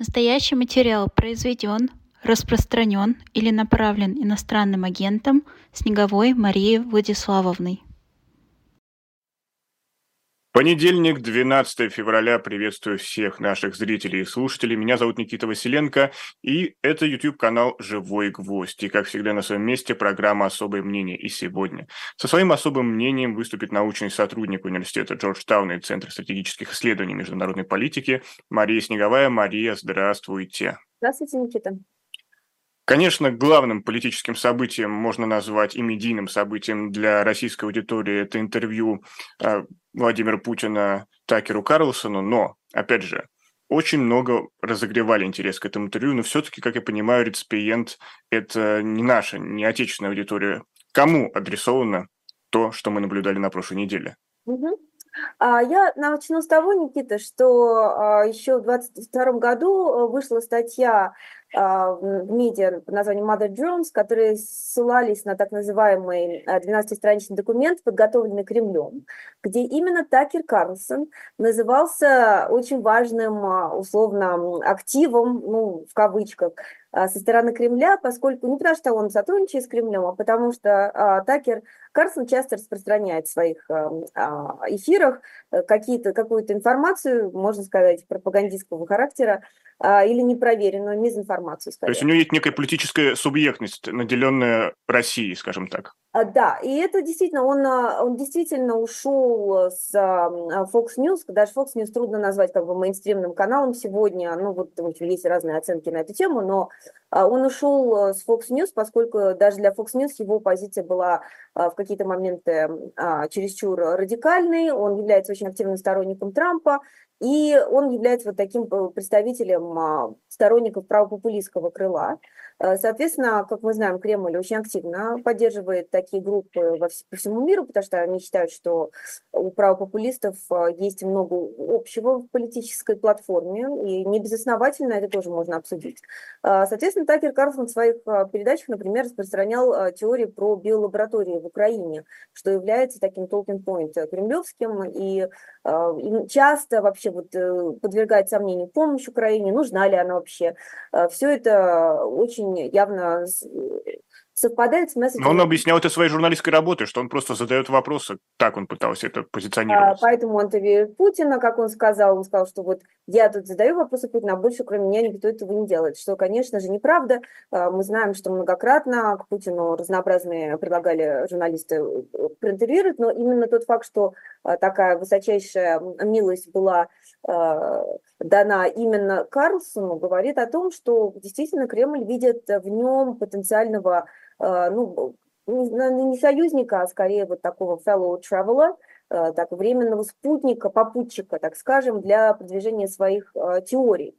Настоящий материал произведен, распространен или направлен иностранным агентом Снеговой Марией Владиславовной. Понедельник, 12 февраля. Приветствую всех наших зрителей и слушателей. Меня зовут Никита Василенко, и это YouTube-канал «Живой гвоздь». И, как всегда, на своем месте программа «Особое мнение». И сегодня со своим особым мнением выступит научный сотрудник университета Джорджтауна и Центра стратегических исследований международной политики Мария Снеговая. Мария, здравствуйте. Здравствуйте, Никита. Конечно, главным политическим событием можно назвать и медийным событием для российской аудитории это интервью э, Владимира Путина Такеру Карлсону, но, опять же, очень много разогревали интерес к этому интервью, но все-таки, как я понимаю, реципиент – это не наша, не отечественная аудитория. Кому адресовано то, что мы наблюдали на прошлой неделе? Угу. А, я начну с того, Никита, что а, еще в 2022 году э, вышла статья а, в медиа под названием Mother Drones, которые ссылались на так называемый 12-страничный документ, подготовленный Кремлем, где именно Такер Карлсон назывался очень важным, условно, активом, ну, в кавычках, со стороны Кремля, поскольку не потому, что он сотрудничает с Кремлем, а потому что Такер Карлсон часто распространяет в своих эфирах э, какие-то, какую-то информацию, можно сказать, пропагандистского характера, а, или непроверенную мизинформацию. Скорее. То есть у него есть некая политическая субъектность, наделенная Россией, скажем так. А, да, и это действительно, он, а, он действительно ушел с Fox News, даже Fox News трудно назвать как бы мейнстримным каналом сегодня, ну вот есть разные оценки на эту тему, но он ушел с Fox News, поскольку даже для Fox News его позиция была в какие-то моменты чересчур радикальной, он является очень активным сторонником Трампа, и он является вот таким э, представителем а, сторонников правопопулистского крыла. Э, соответственно, как мы знаем, Кремль очень активно поддерживает такие группы во по всему миру, потому что они считают, что у правопопулистов э, есть много общего в политической платформе, и небезосновательно это тоже можно обсудить. Э, соответственно, Такер Карлсон в своих передачах, например, распространял теории про биолаборатории в Украине, что является таким point кремлевским, и часто вообще вот подвергает сомнению помощь Украине, нужна ли она вообще. Все это очень очень явно совпадает с месседжем. Но он объяснял это своей журналистской работой, что он просто задает вопросы. Так он пытался это позиционировать. А, поэтому он интервьюирует Путина, как он сказал. Он сказал, что вот я тут задаю вопросы Путина, а больше кроме меня никто этого не делает. Что, конечно же, неправда. А, мы знаем, что многократно к Путину разнообразные предлагали журналисты э, проинтервьюировать, но именно тот факт, что а, такая высочайшая милость была дана именно Карлсону, говорит о том, что действительно Кремль видит в нем потенциального ну, не союзника, а скорее вот такого fellow traveler, так, временного спутника, попутчика, так скажем, для продвижения своих э, теорий.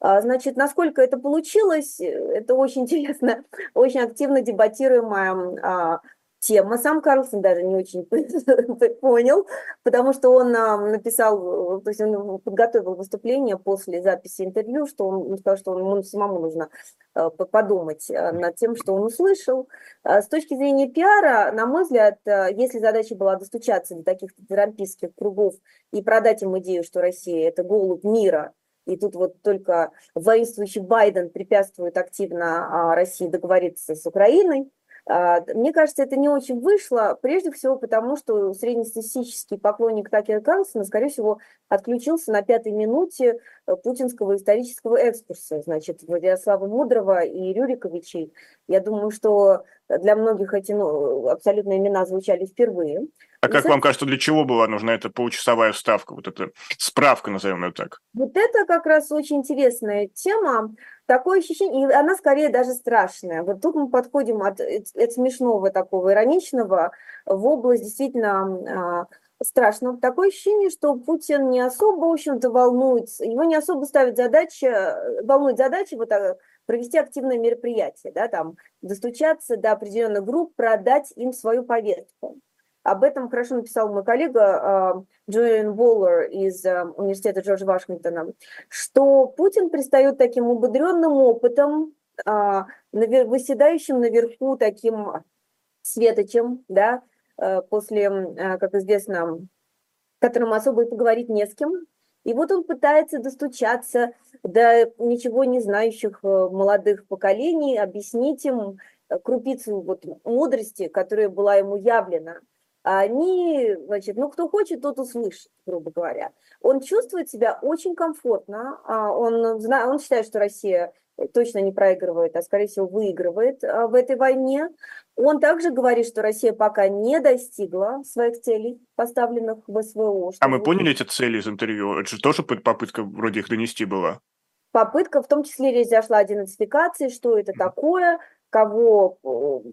А, значит, насколько это получилось, это очень интересно, очень активно дебатируемая а, тема. Сам Карлсон даже не очень понял, потому что он написал, то есть он подготовил выступление после записи интервью, что он сказал, что ему самому нужно э, подумать э, над тем, что он услышал. А с точки зрения пиара, на мой взгляд, э, если задача была достучаться до таких трампийских кругов и продать им идею, что Россия – это голубь мира, и тут вот только воинствующий Байден препятствует активно а, России договориться с Украиной, а, мне кажется, это не очень вышло, прежде всего потому, что среднестатистический поклонник Такера Карлсона, скорее всего, отключился на пятой минуте э, путинского исторического экскурса, значит, Владислава Мудрого и Рюриковичей. Я думаю, что для многих эти ну, абсолютно имена звучали впервые. А как вам кажется, для чего была нужна эта получасовая вставка, вот эта справка, назовем ее так? Вот это как раз очень интересная тема. Такое ощущение, и она скорее даже страшная. Вот тут мы подходим от, от смешного такого ироничного в область действительно а, страшного. Такое ощущение, что Путин не особо, в общем-то, волнуется, его не особо ставит задача, волнует задача вот так, провести активное мероприятие, да, там, достучаться до определенных групп, продать им свою повестку. Об этом хорошо написал мой коллега Джулиан Воллер из а, университета Джорджа Вашингтона, что Путин пристает таким убыдренным опытом, а, выседающим наверху таким светочем, да, а, после, как известно, которому особо и поговорить не с кем, И вот он пытается достучаться до ничего не знающих э, молодых поколений, объяснить им э, крупицу вот мудрости, которая была ему явлена. Они, значит, ну, кто хочет, тот услышит, грубо говоря. Он чувствует себя очень комфортно, а он, он считает, что Россия точно не проигрывает, а скорее всего выигрывает а, в этой войне. Он также говорит, что Россия пока не достигла своих целей, поставленных в СВО. А мы поняли эти цели из интервью? Это же тоже попытка вроде их донести была? Попытка, в том числе речь зашла о денацификации, что это такое, кого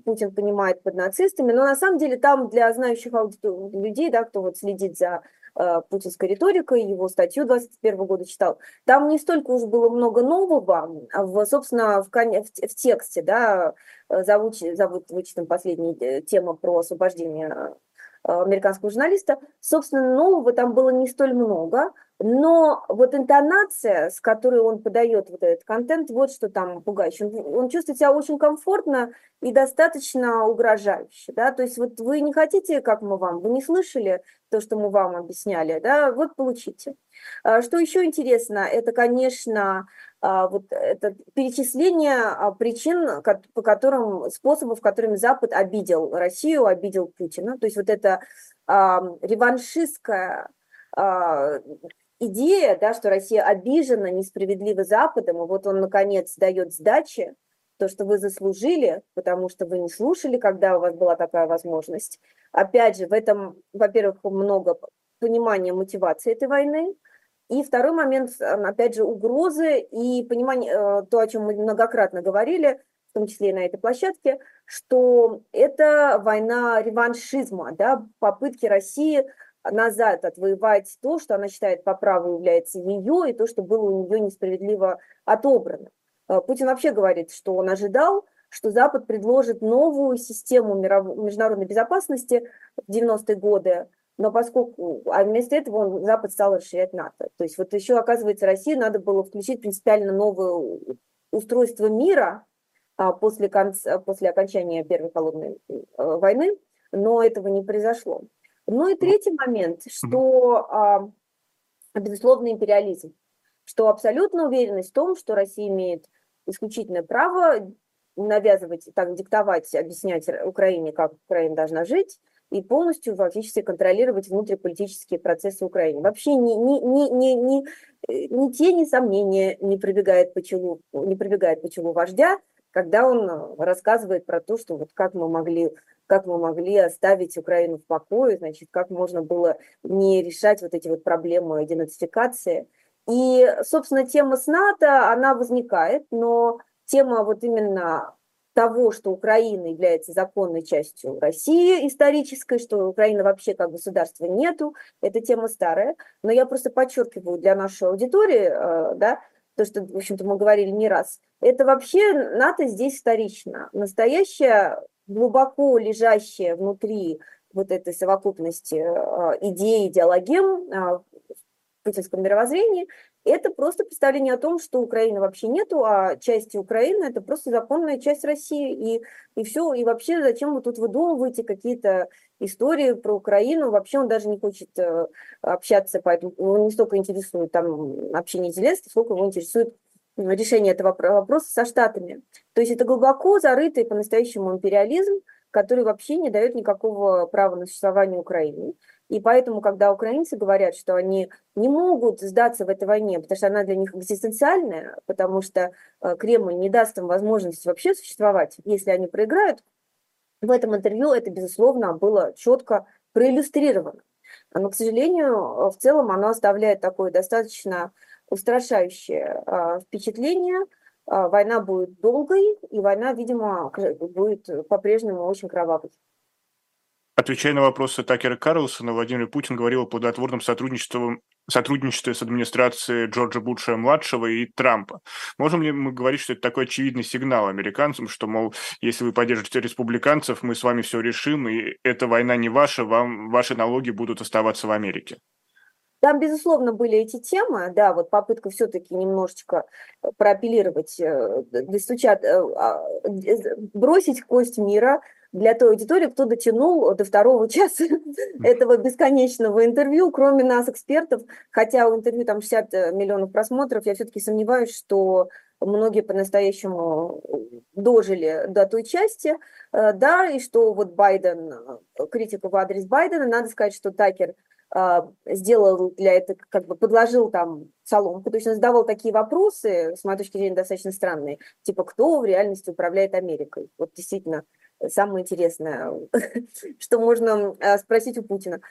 Путин понимает под нацистами, но на самом деле там для знающих людей, да, кто вот следит за Э, путинской риторикой, его статью 21 года читал, там не столько уж было много нового, а в, собственно, в, в, в тексте, да, э, зовут, зовут вычитан последняя э, тема про освобождение американского журналиста, собственно, нового там было не столь много, но вот интонация, с которой он подает вот этот контент, вот что там пугающе. Он, он чувствует себя очень комфортно и достаточно угрожающе, да, то есть вот вы не хотите, как мы вам, вы не слышали то, что мы вам объясняли, да, вот получите. А, что еще интересно, это, конечно, а, вот это перечисление а, причин, по которым, способов, которыми Запад обидел Россию, обидел Путина, то есть вот это реваншистская идея, да, что Россия обижена несправедливо Западом, и вот он, наконец, дает сдачи, то, что вы заслужили, потому что вы не слушали, когда у вас была такая возможность. Опять же, в этом, во-первых, много понимания мотивации этой войны, и второй момент, опять же, угрозы и понимание, э, то, о чем мы многократно говорили, в том числе и на этой площадке, что это война реваншизма, да, попытки России назад отвоевать то, что она считает по праву является ее, и то, что было у нее несправедливо отобрано. Э, Путин вообще говорит, что он ожидал, что Запад предложит новую систему международной безопасности в 90-е годы, но поскольку, а вместо этого он, Запад стал расширять НАТО. То есть вот еще, оказывается, России надо было включить принципиально новое устройство мира а, после, конца, после окончания Первой холодной э, войны, но этого не произошло. Ну и третий момент, что, а, безусловно, империализм, что абсолютная уверенность в том, что Россия имеет исключительное право навязывать, так диктовать, объяснять Украине, как Украина должна жить, и полностью фактически контролировать внутриполитические процессы Украины. Вообще ни, ни, ни, ни, ни, э, ни тени сомнения не пробегает по челу, не пробегает по челу вождя, когда он рассказывает про то, что вот как мы могли как мы могли оставить Украину в покое, значит, как можно было не решать вот эти вот проблемы денацификации. И, собственно, тема с НАТО, она возникает, но тема вот именно того, что Украина является законной частью России исторической, что Украины вообще как государства нету, это тема старая. Но я просто подчеркиваю для нашей аудитории, э, да, то, что, в общем-то, мы говорили не раз, это вообще НАТО здесь вторично. Настоящая глубоко лежащая внутри вот этой совокупности а, идей, идеологем а, в путинском мировоззрении, это просто представление о том, что Украины вообще нету, а части Украины это просто законная часть России, и, и все, и вообще зачем вы тут выдумываете какие-то истории про Украину, вообще он даже не хочет э, общаться, поэтому его не столько интересует там общение Зеленского, сколько его интересует решение этого вопроса со Штатами. То есть это глубоко зарытый по-настоящему империализм, который вообще не дает никакого права на существование Украины. И поэтому, когда украинцы говорят, что они не могут сдаться в этой войне, потому что она для них экзистенциальная, потому что э, Кремль не даст им возможности вообще существовать, если они проиграют, в этом интервью это, безусловно, было четко проиллюстрировано. Но, к сожалению, в целом оно оставляет такое достаточно устрашающее а, впечатление. Война будет долгой, и война, видимо, будет по-прежнему очень кровавой. Отвечая на вопросы Такера Карлсона, Владимир Путин говорил о плодотворном сотрудничестве, сотрудничестве с администрацией Джорджа Буша-младшего и Трампа. Можем ли мы говорить, что это такой очевидный сигнал американцам, что, мол, если вы поддержите республиканцев, мы с вами все решим, и эта война не ваша, вам, ваши налоги будут оставаться в Америке? Там, безусловно, были эти темы, да, вот попытка все-таки немножечко э, проапеллировать, э, достучать, э, а, бросить кость мира, для той аудитории, кто дотянул до второго часа этого бесконечного интервью, кроме нас, экспертов, хотя у интервью там 60 миллионов просмотров, я все-таки сомневаюсь, что многие по-настоящему дожили до той части, э, да, и что вот Байден, э, критика в адрес Байдена, надо сказать, что Такер э, сделал для этого, как бы подложил там соломку, то есть он задавал такие вопросы, с моей точки зрения, достаточно странные, типа, кто в реальности управляет Америкой? Вот действительно, самое интересное, что можно а, спросить у Путина.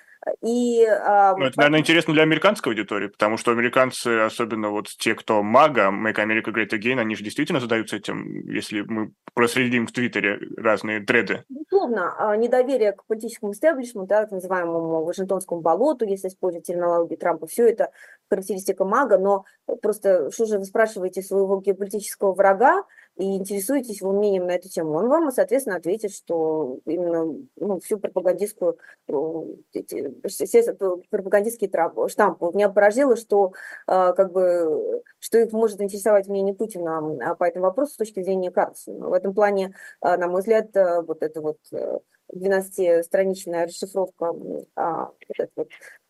И, а, ну, это, наверное, интересно для американской аудитории, потому что американцы, особенно вот те, кто мага, Make America Great Again, они же действительно задаются этим, если мы проследим в Твиттере разные треды. Безусловно, а, недоверие к политическому истеблишменту, да, так называемому Вашингтонскому болоту, если использовать терминологию Трампа, все это характеристика мага, но просто что же вы спрашиваете своего геополитического врага, и интересуетесь его мнением на эту тему, он вам, соответственно, ответит, что именно ну, всю пропагандистскую, эти, все пропагандистские штампы меня поразило, что а, как бы, что их может интересовать мнение Путина а, по этому вопросу с точки зрения Карлсона. В этом плане, а, на мой взгляд, вот это вот 12-страничная расшифровка, а,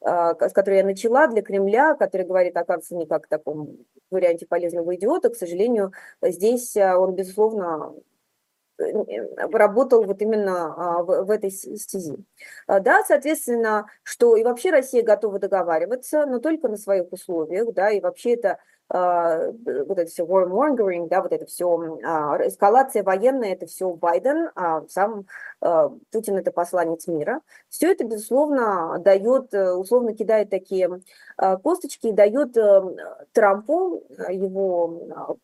а, с которой я начала для Кремля, который говорит о Карлсоне как таком варианте полезного идиота, к сожалению, здесь а, он, безусловно, работал вот именно в, этой стези. Да, соответственно, что и вообще Россия готова договариваться, но только на своих условиях, да, и вообще это вот это все warmongering, да, вот это все эскалация военная, это все Байден, а сам Путин это посланец мира. Все это, безусловно, дает, условно кидает такие косточки и дает Трампу, его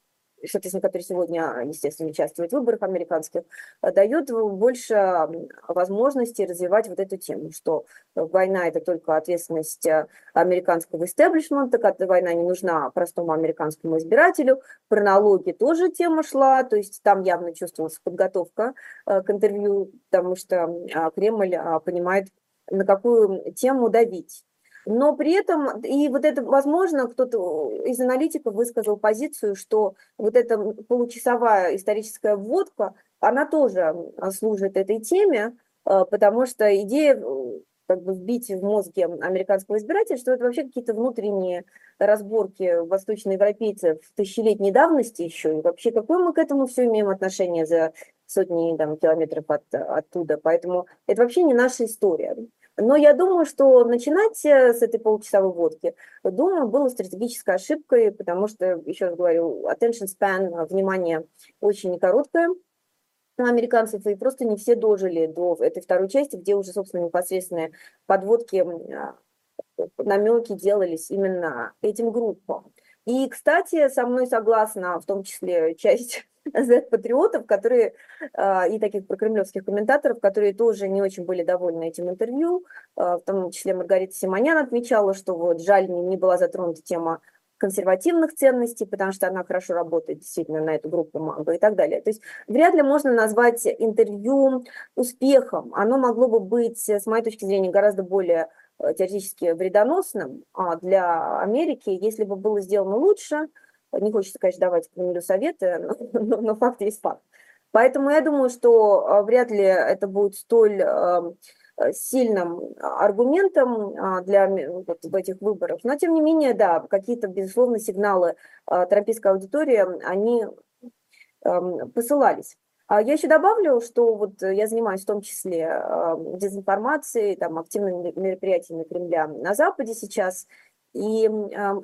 соответственно, который сегодня, естественно, участвует в выборах американских, э, дает больше возможности развивать вот эту тему, что война – это только ответственность э, американского истеблишмента, когда война не нужна простому американскому избирателю. Про налоги тоже тема шла, то есть там явно чувствовалась подготовка э, к интервью, потому что Кремль понимает, на какую тему давить но при этом, и вот это, возможно, кто-то из аналитиков высказал позицию, что вот эта получасовая историческая вводка, она тоже служит этой теме, э, потому что идея э, как бы вбить в мозге американского избирателя, что это вообще какие-то внутренние разборки восточноевропейцев тысячелетней давности еще, и вообще какое мы к этому все имеем отношение за сотни там, километров от, оттуда, поэтому это вообще не наша история. Но я думаю, что начинать э, с этой получасовой водки, думаю, было стратегической ошибкой, потому что, еще раз говорю, attention span, внимание очень короткое у американцев, и просто не все дожили до этой второй части, где уже, собственно, непосредственные подводки, а, намеки делались именно этим группам. И, кстати, со мной согласна в том числе часть Z-патриотов, которые, а, и таких прокремлевских комментаторов, которые тоже не очень были довольны этим интервью, а, в том числе Маргарита Симонян отмечала, что вот жаль, не была затронута тема консервативных ценностей, потому что она хорошо работает действительно на эту группу манго и так далее. То есть вряд ли можно назвать интервью успехом. Оно могло бы быть, с моей точки зрения, гораздо более э, теоретически вредоносным а, для Америки, если бы было сделано лучше – не хочется, конечно, давать Кремлю советы, но, но, факт есть факт. Поэтому я думаю, что а, вряд ли это будет столь а, сильным аргументом а, для вот, в этих выборах. Но, тем не менее, да, какие-то, безусловно, сигналы тропической аудитории, они посылались. Я еще добавлю, что вот я занимаюсь в том числе дезинформацией, там, активными мероприятиями Кремля на Западе сейчас, и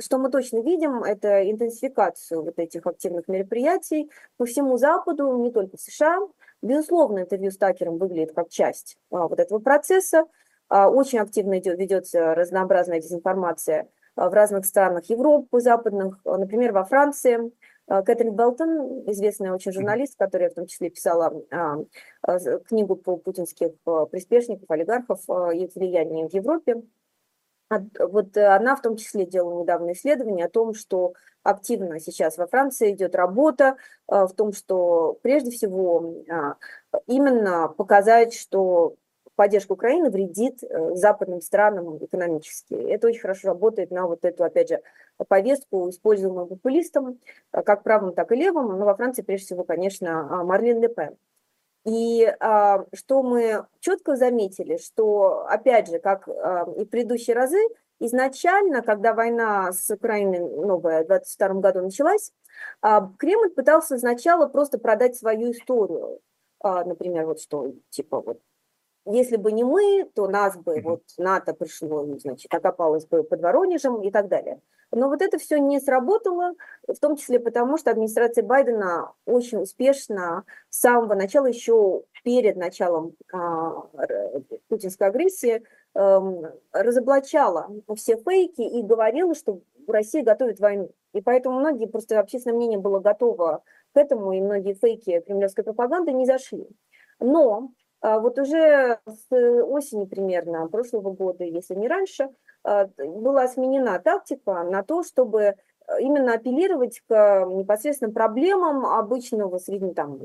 что мы точно видим, это интенсификацию вот этих активных мероприятий по всему Западу, не только в США. Безусловно, интервью с Такером выглядит как часть а, вот этого процесса. А, очень активно идет, ведется разнообразная дезинформация а, в разных странах Европы, западных, например, во Франции. Кэтрин Белтон, известная очень журналист, которая в том числе писала книгу по путинских приспешников, олигархов, их влияние в Европе, вот э, она в том числе делала недавно исследование о том, что активно сейчас во Франции идет работа э, в том, что прежде всего а, именно показать, что поддержка Украины вредит э, западным странам экономически. Это очень хорошо работает на вот эту, опять же, повестку, используемую популистам, как правым, так и левым, но во Франции прежде всего, конечно, Марлин Ле Пен. И а, что мы четко заметили, что, опять же, как а, и в предыдущие разы, изначально, когда война с Украиной новая в 22 году началась, а, Кремль пытался сначала просто продать свою историю. А, например, вот что, типа, вот если бы не мы, то нас бы вот НАТО пришло, значит, окопалось бы под Воронежем и так далее. Но вот это все не сработало, в том числе потому, что администрация Байдена очень успешно с самого начала, еще перед началом а, путинской агрессии, а, разоблачала все фейки и говорила, что Россия готовит войну. И поэтому многие, просто общественное мнение было готово к этому, и многие фейки кремлевской пропаганды не зашли. Но а, вот уже с осени примерно прошлого года, если не раньше, была сменена тактика на то, чтобы э, именно апеллировать к непосредственным проблемам обычного среднего, там,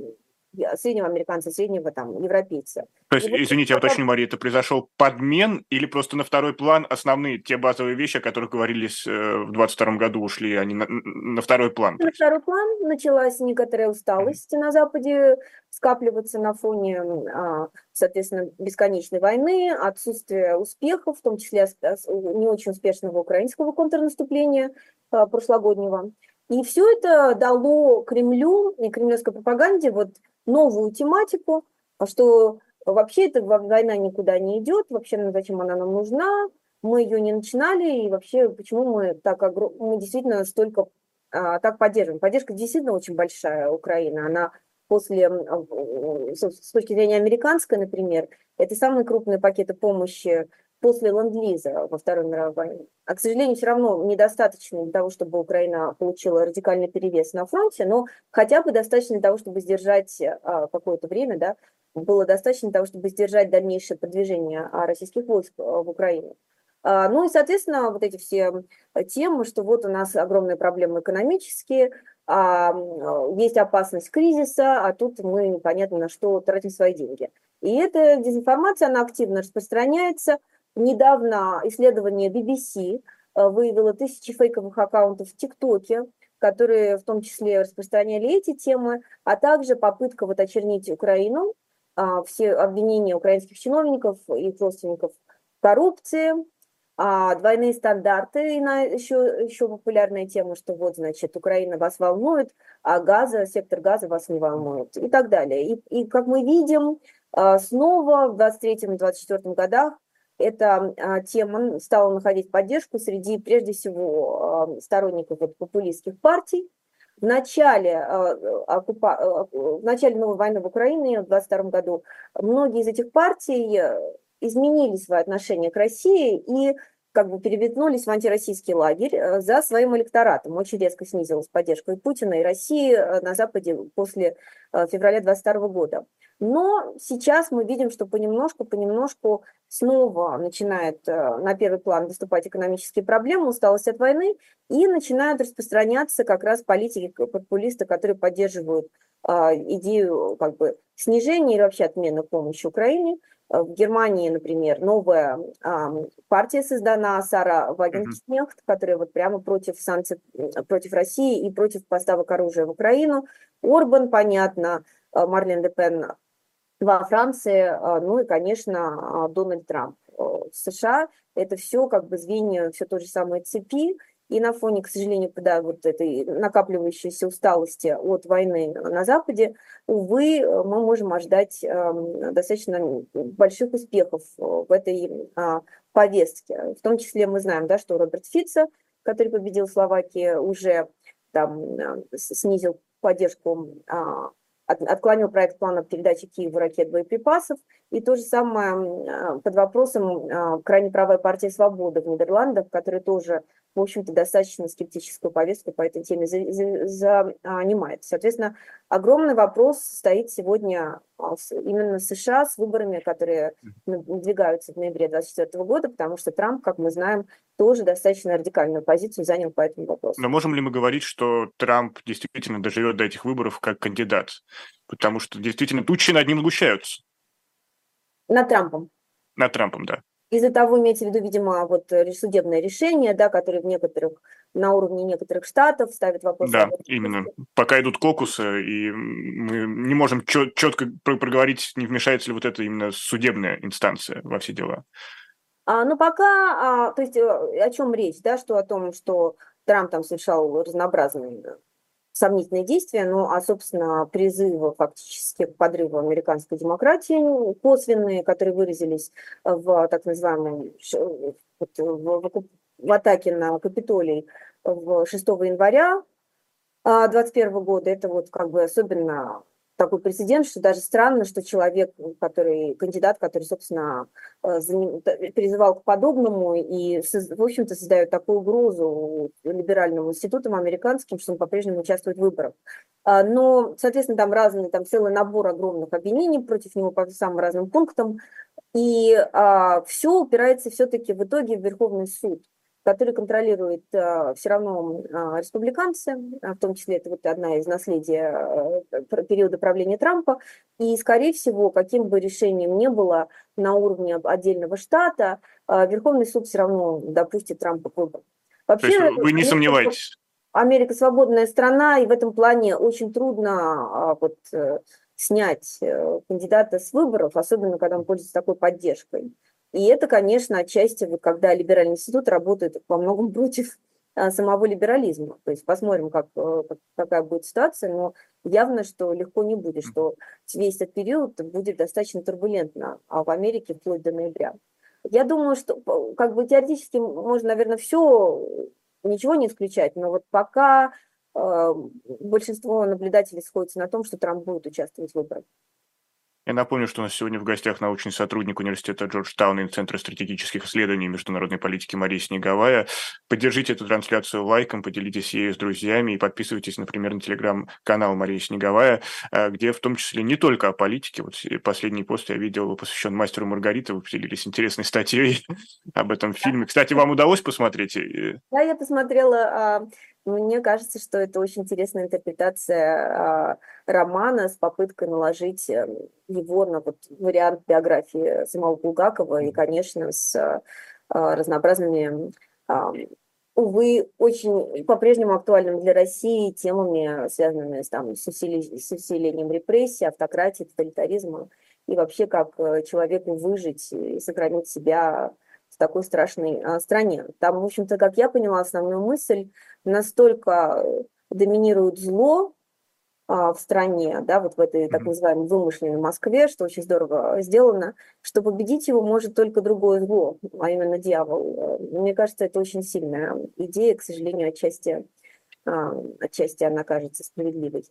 среднего американца, среднего там, европейца. То есть, и извините, я уточню, Мария, это произошел подмен или просто на второй план основные, те базовые вещи, о которых говорились э, в 22 году, ушли они на, на второй план? На второй план началась некоторая усталость mm-hmm. на Западе скапливаться на фоне, а, соответственно, бесконечной войны, отсутствия успехов, в том числе не очень успешного украинского контрнаступления а, прошлогоднего. И все это дало Кремлю и кремлевской пропаганде вот новую тематику, а что вообще эта война никуда не идет, вообще ну, зачем она нам нужна, мы ее не начинали, и вообще почему мы так мы действительно столько а, так поддерживаем. Поддержка действительно очень большая Украины, она после, с точки зрения американской, например, это самые крупные пакеты помощи после ленд-лиза во Второй мировой войне. А, к сожалению, все равно недостаточно для того, чтобы Украина получила радикальный перевес на фронте, но хотя бы достаточно для того, чтобы сдержать а, какое-то время, да, было достаточно для того, чтобы сдержать дальнейшее продвижение а, российских войск а, в Украину. А, ну и, соответственно, вот эти все темы, что вот у нас огромные проблемы экономические, есть опасность кризиса, а тут мы непонятно на что тратим свои деньги. И эта дезинформация, она активно распространяется – Недавно исследование BBC э, выявило тысячи фейковых аккаунтов в ТикТоке, которые в том числе распространяли эти темы, а также попытка вот очернить Украину, а, все обвинения украинских чиновников и их родственников в коррупции, а двойные стандарты, еще, еще популярная тема, что вот, значит, Украина вас волнует, а газа, сектор газа вас не волнует и так далее. И, и как мы видим, а, снова в 23-24 годах эта а, тема стала находить поддержку среди, прежде всего, а, сторонников вот, популистских партий. В начале, а, в начале новой войны в Украине в 22 году многие из этих партий изменили свое отношение к России и как бы переметнулись в антироссийский лагерь за своим электоратом. Очень резко снизилась поддержка и Путина, и России на Западе после февраля 22 года. Но сейчас мы видим, что понемножку, понемножку снова начинает э, на первый план выступать экономические проблемы, усталость от войны, и начинают распространяться как раз политики популисты, которые поддерживают идею как бы снижения или вообще отмены помощи Украине. Э, в Германии, например, новая партия создана, Сара Вагенкнехт, которая вот прямо против санкций, против России и против поставок оружия в Украину. Орбан, понятно, э, Марлен Де Пен во Франции, а, ну и, конечно, а, Дональд Трамп. Э, в США это все как бы звенья все той же самой цепи, и на фоне, к сожалению, да, вот этой накапливающейся усталости от войны на Западе, увы, мы можем ожидать эм, достаточно больших успехов в этой а, повестке. В том числе мы знаем, да, что Роберт Фица, который победил в Словакии, уже там снизил поддержку отклонил проект плана передачи Киеву ракет боеприпасов. И то же самое а, под вопросом а, крайне правая партия «Свобода» в Нидерландах, которая тоже, в общем-то, достаточно скептическую повестку по этой теме занимает. Соответственно, огромный вопрос стоит сегодня а, именно США с выборами, которые надвигаются в ноябре 2024 года, потому что Трамп, как мы знаем, тоже достаточно радикальную позицию занял по этому вопросу. Но можем ли мы говорить, что Трамп действительно доживет до этих выборов как кандидат? Потому что действительно тучи над ним сгущаются. Над Трампом. Над Трампом, да. Из-за того, имеется в виду, видимо, вот судебное решение, да, которое в некоторых, на уровне некоторых штатов ставит вопрос. Да, именно. Пока идут кокусы, и мы не можем чет- четко проговорить, не вмешается ли вот эта именно судебная инстанция во все дела. А, ну, пока, а, то есть э, о чем речь, да, что о том, что Трамп там совершал разнообразные сомнительные действия, ну, а, собственно, призывы фактически к подрыву американской демократии косвенные, которые выразились в так называемом в, в, атаке на Капитолий в 6 января 2021 а, года, это вот как бы особенно такой прецедент, что даже странно, что человек, который, кандидат, который, собственно, э, призывал к подобному и, в общем-то, создает такую угрозу либеральным институтам американским, что он по-прежнему участвует в выборах. А, но, соответственно, там разные, там целый набор огромных обвинений против него по самым разным пунктам, и а, все упирается все-таки в итоге в Верховный суд который контролирует э, все равно э, республиканцы, в том числе это вот одна из наследия э, периода правления Трампа, и, скорее всего, каким бы решением ни было на уровне отдельного штата, Верховный суд все равно допустит Трампа к выборам. Вообще, То есть вы не сомневаетесь? Америка свободная страна, и в этом плане очень трудно вот, снять кандидата с выборов, особенно когда он пользуется такой поддержкой. И это, конечно, отчасти, вот, когда либеральный институт работает во многом против а, самого либерализма. То есть посмотрим, как, э, как, какая будет ситуация, но явно, что легко не будет, что весь этот период будет достаточно турбулентно, а в Америке вплоть до ноября. Я думаю, что как бы теоретически можно, наверное, все, ничего не исключать, но вот пока э, большинство наблюдателей сходится на том, что Трамп будет участвовать в выборах. Я напомню, что у нас сегодня в гостях научный сотрудник университета Джорджтауна и Центра стратегических исследований и международной политики Мария Снеговая. Поддержите эту трансляцию лайком, поделитесь ею с друзьями и подписывайтесь, например, на телеграм-канал Мария Снеговая, э, где в том числе не только о политике. Вот последний пост я видел посвящен мастеру Маргарита. Вы поделились интересной статьей об этом фильме. Кстати, вам удалось посмотреть? Да, я посмотрела а, мне кажется, что это очень интересная интерпретация а, романа с попыткой наложить э, его на вот вариант биографии самого Булгакова и, конечно, с а, разнообразными, а, увы, очень по-прежнему актуальными для России темами, связанными с, там, с, усили, с усилением репрессий, автократии, тоталитаризма и вообще как э, человеку выжить и сохранить себя в такой страшной а, стране. Там, в общем-то, как я поняла, основную мысль, настолько доминирует зло а, в стране, да, вот в этой так называемой вымышленной Москве, что очень здорово сделано, что победить его может только другое зло, а именно дьявол. Мне кажется, это очень сильная идея, к сожалению, отчасти, а, отчасти она кажется справедливой.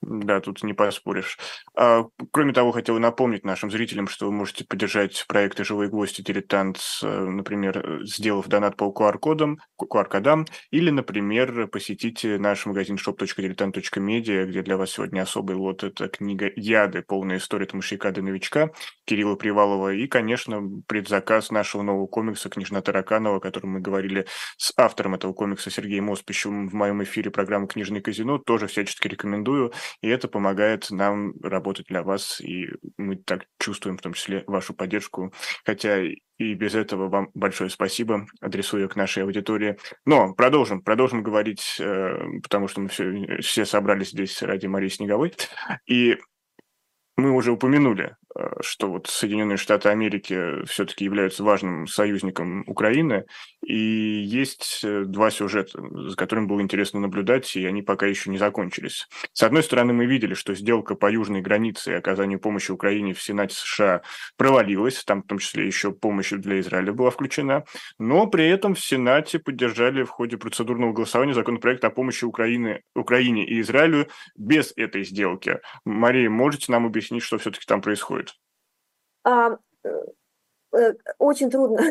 Да, тут не поспоришь. А, кроме того, хотел напомнить нашим зрителям, что вы можете поддержать проекты «Живой гвоздь» и «Дилетант», например, сделав донат по QR-кодам, QR-кодам, или, например, посетите наш магазин shop.diletant.media, где для вас сегодня особый лот – это книга «Яды. Полная история Томашика до новичка» Кирилла Привалова и, конечно, предзаказ нашего нового комикса «Княжна Тараканова», о котором мы говорили с автором этого комикса Сергеем Оспищевым в моем эфире программы «Книжный казино». Тоже всячески рекомендую и это помогает нам работать для вас, и мы так чувствуем в том числе вашу поддержку, хотя и без этого вам большое спасибо, адресую к нашей аудитории. Но продолжим, продолжим говорить, э, потому что мы все, все собрались здесь ради Марии Снеговой. И мы уже упомянули, э, что вот Соединенные Штаты Америки все-таки являются важным союзником Украины, и есть э, два сюжета, за которыми было интересно наблюдать, и они пока еще не закончились. С одной стороны, мы видели, что сделка по южной границе и оказанию помощи Украине в Сенате США провалилась, там в том числе еще помощь для Израиля была включена, но при этом в Сенате поддержали в ходе процедурного голосования законопроект о помощи Украины, Украине и Израилю без этой сделки. Мария, можете нам объяснить, что все-таки там происходит? А, э, очень трудно.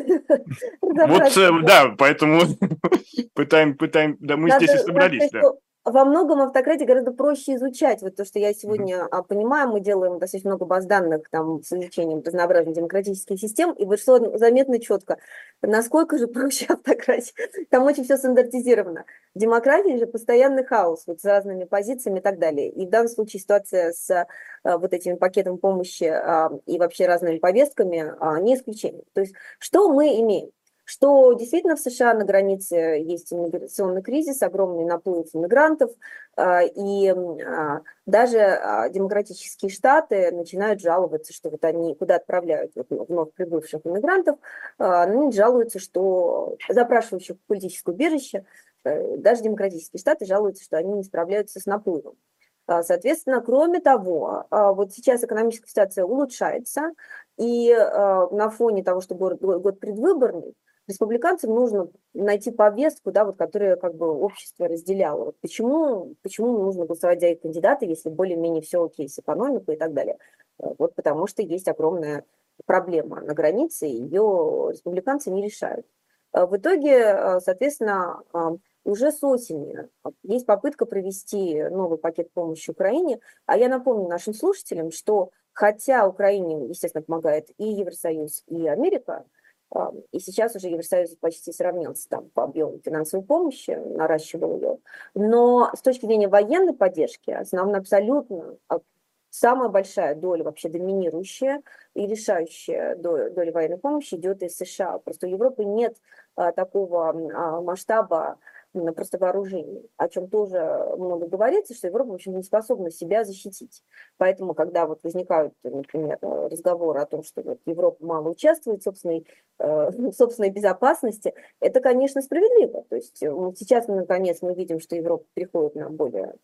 Вот, э, да, поэтому пытаем, пытаем, да, мы здесь и собрались, да. Во многом автократии гораздо проще изучать. Вот то, что я сегодня mm-hmm. понимаю, мы делаем достаточно много баз данных там, с изучением разнообразных демократических систем, и вышло заметно четко, насколько же проще автократия. Там очень все стандартизировано. В демократии же постоянный хаос вот, с разными позициями и так далее. И в данном случае ситуация с а, вот этим пакетом помощи а, и вообще разными повестками не исключение. То есть что мы имеем? Что действительно в США на границе есть иммиграционный кризис, огромный наплыв иммигрантов, а, и а, даже а, демократические штаты начинают жаловаться, что вот они куда отправляют вновь прибывших иммигрантов, они жалуются, что запрашивающих политическое убежище, э, даже демократические штаты жалуются, что они не справляются с наплывом. Соответственно, кроме того, вот сейчас экономическая ситуация улучшается, и на фоне того, что год предвыборный, республиканцам нужно найти повестку, да, вот, которая как бы общество разделяло. Вот почему, почему нужно голосовать за их кандидата, если более-менее все окей с экономикой и так далее? Э, вот потому что есть огромная проблема на границе, ее республиканцы не решают. Э, в итоге, э, соответственно, уже с осени есть попытка провести новый пакет помощи Украине. А я напомню нашим слушателям, что хотя Украине, естественно, помогает и Евросоюз, и Америка, и сейчас уже Евросоюз почти сравнялся там по объему финансовой помощи, наращивал ее. Но с точки зрения военной поддержки, основная абсолютно а, самая большая доля, вообще доминирующая и решающая доля военной помощи идет из США. Просто у Европы нет а, такого а, масштаба просто вооружений, о чем тоже много говорится, что Европа, в общем, не способна себя защитить. Поэтому, когда вот возникают, например, разговоры о том, что вот Европа мало участвует в собственной, э, собственной безопасности, это, конечно, справедливо. То есть э, сейчас, наконец, мы видим, что Европа приходит на более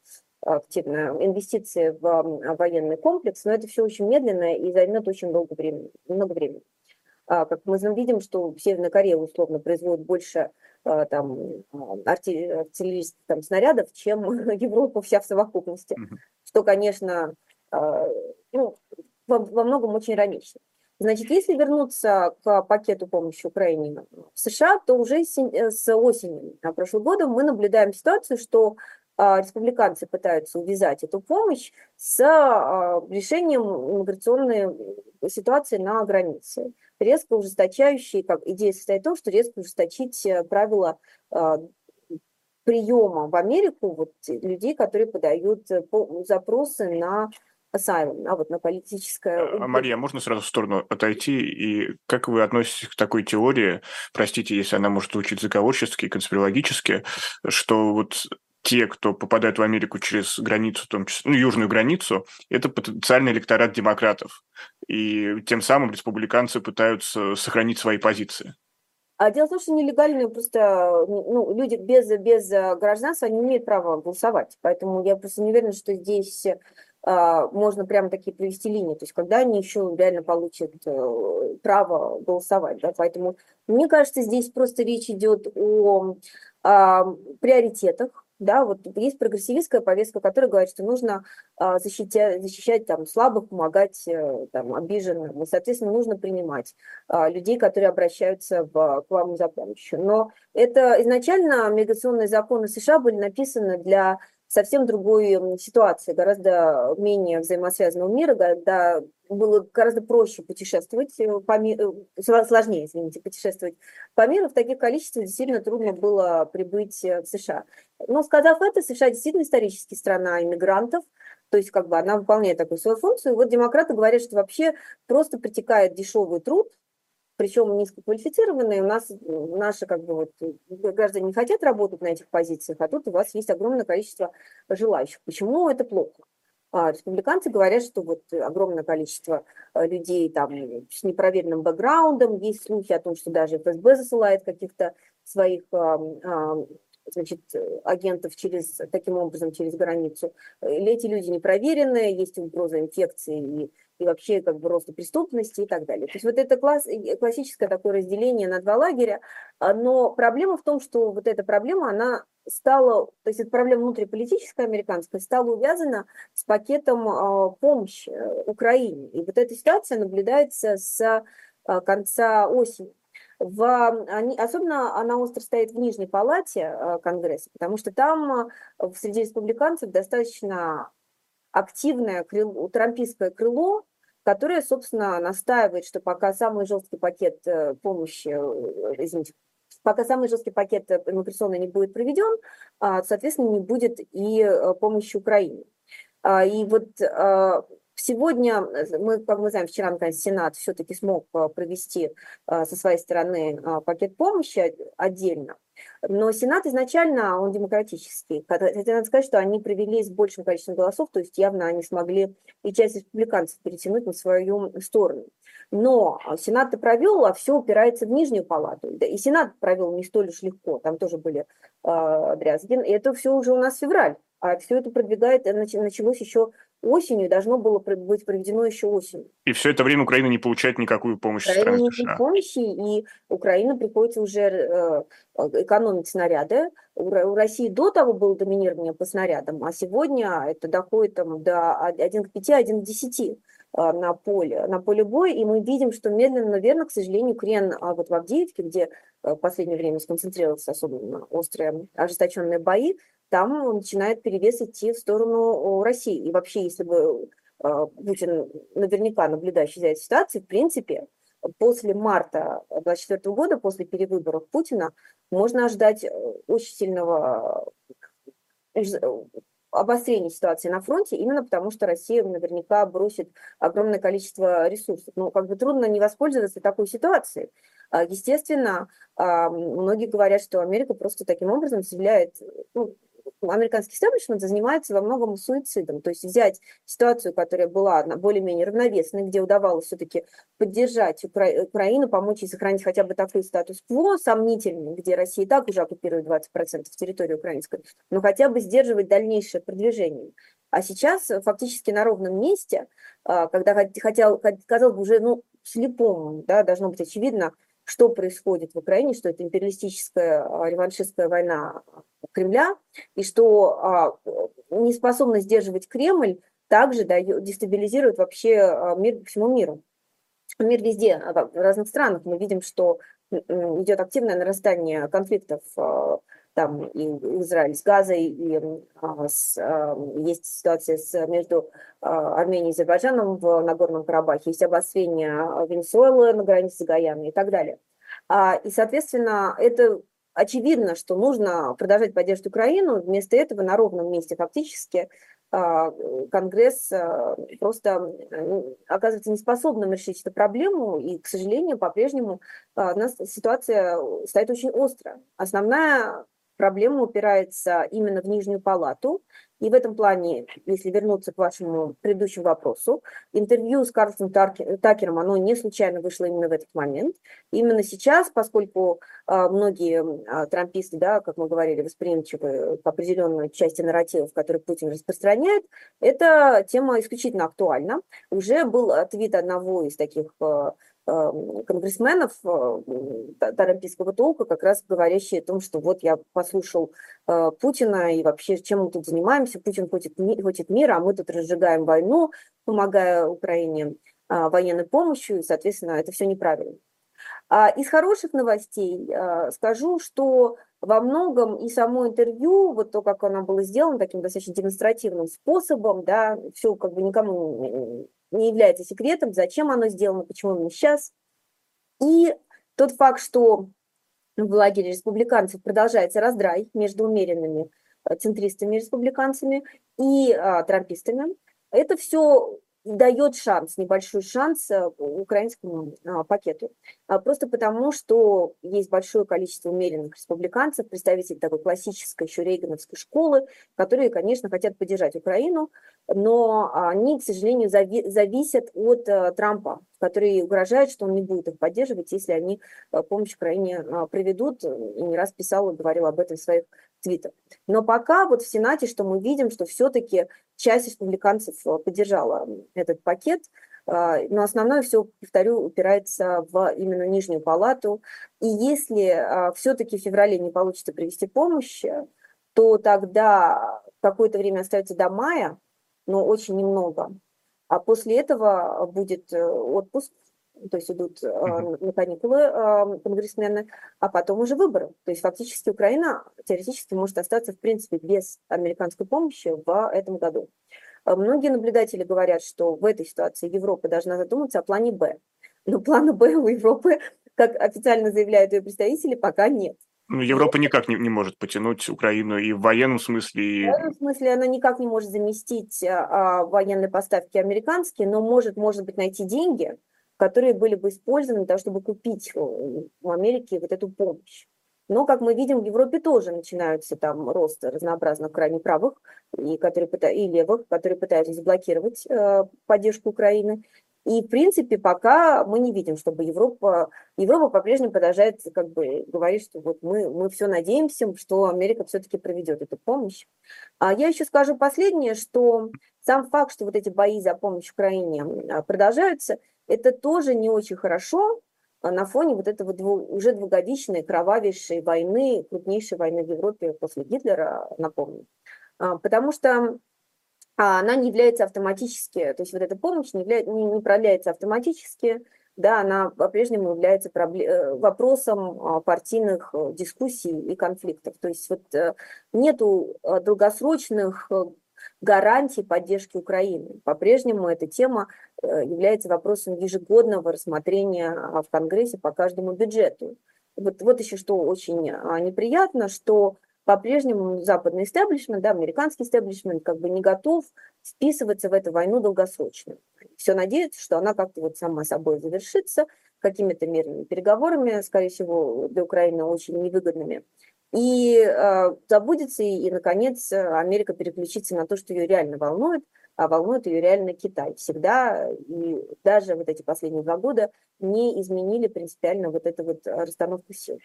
активные инвестиции в военный комплекс, но это все очень медленно и займет очень много времени. Много времени. А, как мы видим, что Северная Корея условно производит больше там, артиллерийских там, снарядов, чем Европа вся в совокупности, что, конечно, а, ну, во, во многом очень иронично. Значит, если вернуться к пакету помощи Украине в США, то уже с осени прошлого года мы наблюдаем ситуацию, что республиканцы пытаются увязать эту помощь с а, решением иммиграционной ситуации на границе. Резко ужесточающие, как идея состоит в том, что резко ужесточить э, правила а, приема в Америку вот, людей, которые подают э, запросы на asylum, а вот на политическое... А, Мария, можно сразу в сторону отойти? И как вы относитесь к такой теории, простите, если она может звучить заговорчески, конспирологически, что вот те, кто попадают в Америку через границу, в том числе, ну, южную границу, это потенциальный электорат демократов. И тем самым республиканцы пытаются сохранить свои позиции. А дело в том, что нелегальные просто ну, люди без, без гражданства они не имеют права голосовать. Поэтому я просто не уверена, что здесь а, можно прямо такие провести линии. То есть когда они еще реально получат э, право голосовать. Да? Поэтому мне кажется, здесь просто речь идет о, о приоритетах да, вот есть прогрессивистская повестка, которая говорит, что нужно а, защищать, защищать там, слабых, помогать э, там, обиженным. И, соответственно, нужно принимать а, людей, которые обращаются в, к вам за помощью. Но это изначально миграционные законы США были написаны для совсем другой ситуации, гораздо менее взаимосвязанного мира, когда было гораздо проще путешествовать э, по миру, э, сложнее, извините, путешествовать по миру, в таких количествах действительно трудно было прибыть э, в США. Но сказав это, США действительно исторически страна иммигрантов, то есть как бы она выполняет такую свою функцию. Вот демократы говорят, что вообще просто притекает дешевый труд, причем низкоквалифицированные, у нас наши как бы вот граждане не хотят работать на этих позициях, а тут у вас есть огромное количество желающих. Почему это плохо? А республиканцы говорят, что вот огромное количество э, людей там с непроверенным бэкграундом, есть слухи о том, что даже ФСБ засылает каких-то своих значит, агентов через, таким образом через границу. Или эти люди непроверенные, есть угроза инфекции и и вообще как бы роста преступности и так далее. То есть вот это класс, классическое такое разделение на два лагеря, а, но проблема в том, что вот эта проблема, она стала, то есть эта проблема внутриполитическая американская стала увязана с пакетом а, помощи Украине. И вот эта ситуация наблюдается с а, конца осени. В, они, особенно она остро стоит в Нижней палате Конгресса, потому что там среди республиканцев достаточно активное крыло, трампийское крыло, которое, собственно, настаивает, что пока самый жесткий пакет помощи, извините, пока самый жесткий пакет иммиграционный не будет проведен, а, соответственно, не будет и э, помощи Украине. А, и вот а, Сегодня, мы, как мы знаем, вчера, наконец, Сенат все-таки смог провести со своей стороны пакет помощи отдельно. Но Сенат изначально, он демократический. Хотя надо сказать, что они провели с большим количеством голосов, то есть явно они смогли и часть республиканцев перетянуть на свою сторону. Но Сенат-то провел, а все упирается в Нижнюю палату. И Сенат провел не столь уж легко, там тоже были э, дрязги. И это все уже у нас февраль. А все это продвигает, началось еще осенью, должно было быть проведено еще осенью. И все это время Украина не получает никакую помощь Украина страны США. помощи, и Украина приходится уже э, экономить снаряды. У России до того было доминирование по снарядам, а сегодня это доходит там, до 1 к 5, 1 к 10 а, на поле, на поле боя, и мы видим, что медленно, но верно, к сожалению, крен а, вот в Авдеевке, где э, в последнее время сконцентрировался особенно острые ожесточенные бои, там начинает перевес идти в сторону России. И вообще, если бы а, Путин наверняка наблюдающий за этой ситуацией, в принципе, после марта 2024 года, после перевыборов Путина, можно ожидать э, очень сильного обострение ситуации на фронте, именно потому что Россия наверняка бросит огромное количество ресурсов. Ну, как бы трудно не воспользоваться такой ситуацией. А, естественно, многие говорят, что Америка просто таким образом заявляет, ну, американский истеблишмент занимается во многом суицидом. То есть взять ситуацию, которая была более-менее равновесной, где удавалось все-таки поддержать Укра... Украину, помочь ей сохранить хотя бы такой статус-кво сомнительный, где Россия и так уже оккупирует 20% территории украинской, но хотя бы сдерживать дальнейшее продвижение. А сейчас фактически на ровном месте, а, когда хотел, казалось бы, уже ну, слепому, да, должно быть очевидно, что происходит в Украине, что это империалистическая а, реваншистская война Кремля, и что а, неспособность сдерживать Кремль также дает, дестабилизирует вообще а, мир по всему миру. Мир везде, в разных странах мы видим, что идет активное нарастание конфликтов там и Израиль с Газой, и а, с, а, есть ситуация с, между а, Арменией и Азербайджаном в Нагорном Карабахе, есть обострение Венесуэлы на границе с Гаяной и так далее. А, и, соответственно, это очевидно, что нужно продолжать поддерживать Украину, вместо этого на ровном месте фактически Конгресс просто оказывается неспособным решить эту проблему, и, к сожалению, по-прежнему у нас ситуация стоит очень остро. Основная проблема упирается именно в нижнюю палату. И в этом плане, если вернуться к вашему предыдущему вопросу, интервью с Карлсом Такером, оно не случайно вышло именно в этот момент. Именно сейчас, поскольку а, многие а, трамписты, да, как мы говорили, восприимчивы к определенной части нарративов, которые Путин распространяет, эта тема исключительно актуальна. Уже был ответ одного из таких а, конгрессменов тарампийского э, толка, как раз говорящие о том, что вот я послушал э, Путина и вообще чем мы тут занимаемся, Путин хочет, хочет мира, а мы тут разжигаем войну, помогая Украине а, военной помощью, и, соответственно, это все неправильно. А из хороших новостей э, скажу, что во многом и само интервью, вот то, как оно было сделано таким достаточно демонстративным способом, да, все как бы никому не является секретом, зачем оно сделано, почему именно сейчас. И тот факт, что в лагере республиканцев продолжается раздрай между умеренными э, центристами-республиканцами и а, трампистами, это все дает шанс, небольшой шанс э, украинскому а, пакету. А, просто потому, что есть большое количество умеренных республиканцев, представителей такой классической еще рейгановской школы, которые, конечно, хотят поддержать Украину, но они, к сожалению, зави зависят от а, Трампа, который угрожает, что он не будет их поддерживать, если они помощь Украине приведут, и не раз писал и говорил об этом в своих твиттер. Но пока вот в Сенате, что мы видим, что все-таки часть республиканцев э, поддержала этот пакет, э, но основное все, повторю, упирается в именно нижнюю палату. И если э, все-таки в феврале не получится привести помощь, то тогда какое-то время остается до мая, но очень немного. А после этого будет отпуск то есть идут на каникулы конгрессмены, а потом уже выборы. То есть фактически Украина теоретически может остаться, в принципе, без американской помощи в этом году. Многие наблюдатели говорят, что в этой ситуации Европа должна задуматься о плане «Б». Но плана «Б» у Европы, как официально заявляют ее представители, пока нет. Ну, Европа никак не, не может потянуть Украину и в военном смысле. И... В военном смысле она никак не может заместить а, военные поставки американские, но может, может быть, найти деньги, которые были бы использованы для того, чтобы купить в Америке вот эту помощь. Но, как мы видим, в Европе тоже начинаются там рост разнообразных крайне правых и, которые, и левых, которые пытаются заблокировать э, поддержку Украины. И, в принципе, пока мы не видим, чтобы Европа, Европа по-прежнему продолжает как бы говорить, что вот мы, мы все надеемся, что Америка все-таки проведет эту помощь. А я еще скажу последнее, что сам факт, что вот эти бои за помощь Украине а, продолжаются, это тоже не очень хорошо а, на фоне вот этого дву, уже двугодичной кровавейшей войны, крупнейшей войны в Европе после Гитлера, напомню. А, потому что а она не является автоматически, то есть вот эта помощь не, является, не, не продляется автоматически, да, она по-прежнему является э, вопросом партийных э, дискуссий и конфликтов. То есть вот э, нету долгосрочных гарантий поддержки Украины. По-прежнему эта тема является вопросом ежегодного рассмотрения а, в Конгрессе по каждому бюджету. Вот, вот еще что очень неприятно, что по-прежнему западный истеблишмент, да, американский истеблишмент как бы не готов вписываться в эту войну долгосрочно. Все надеются, что она как-то вот сама собой завершится какими-то мирными переговорами, скорее всего, для Украины очень невыгодными. И э, забудется, и, и, наконец, Америка переключится на то, что ее реально волнует, а волнует ее реально Китай. Всегда, и даже вот эти последние два года не изменили принципиально вот эту вот расстановку сил.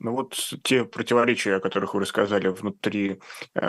Ну вот те противоречия, о которых вы рассказали внутри э,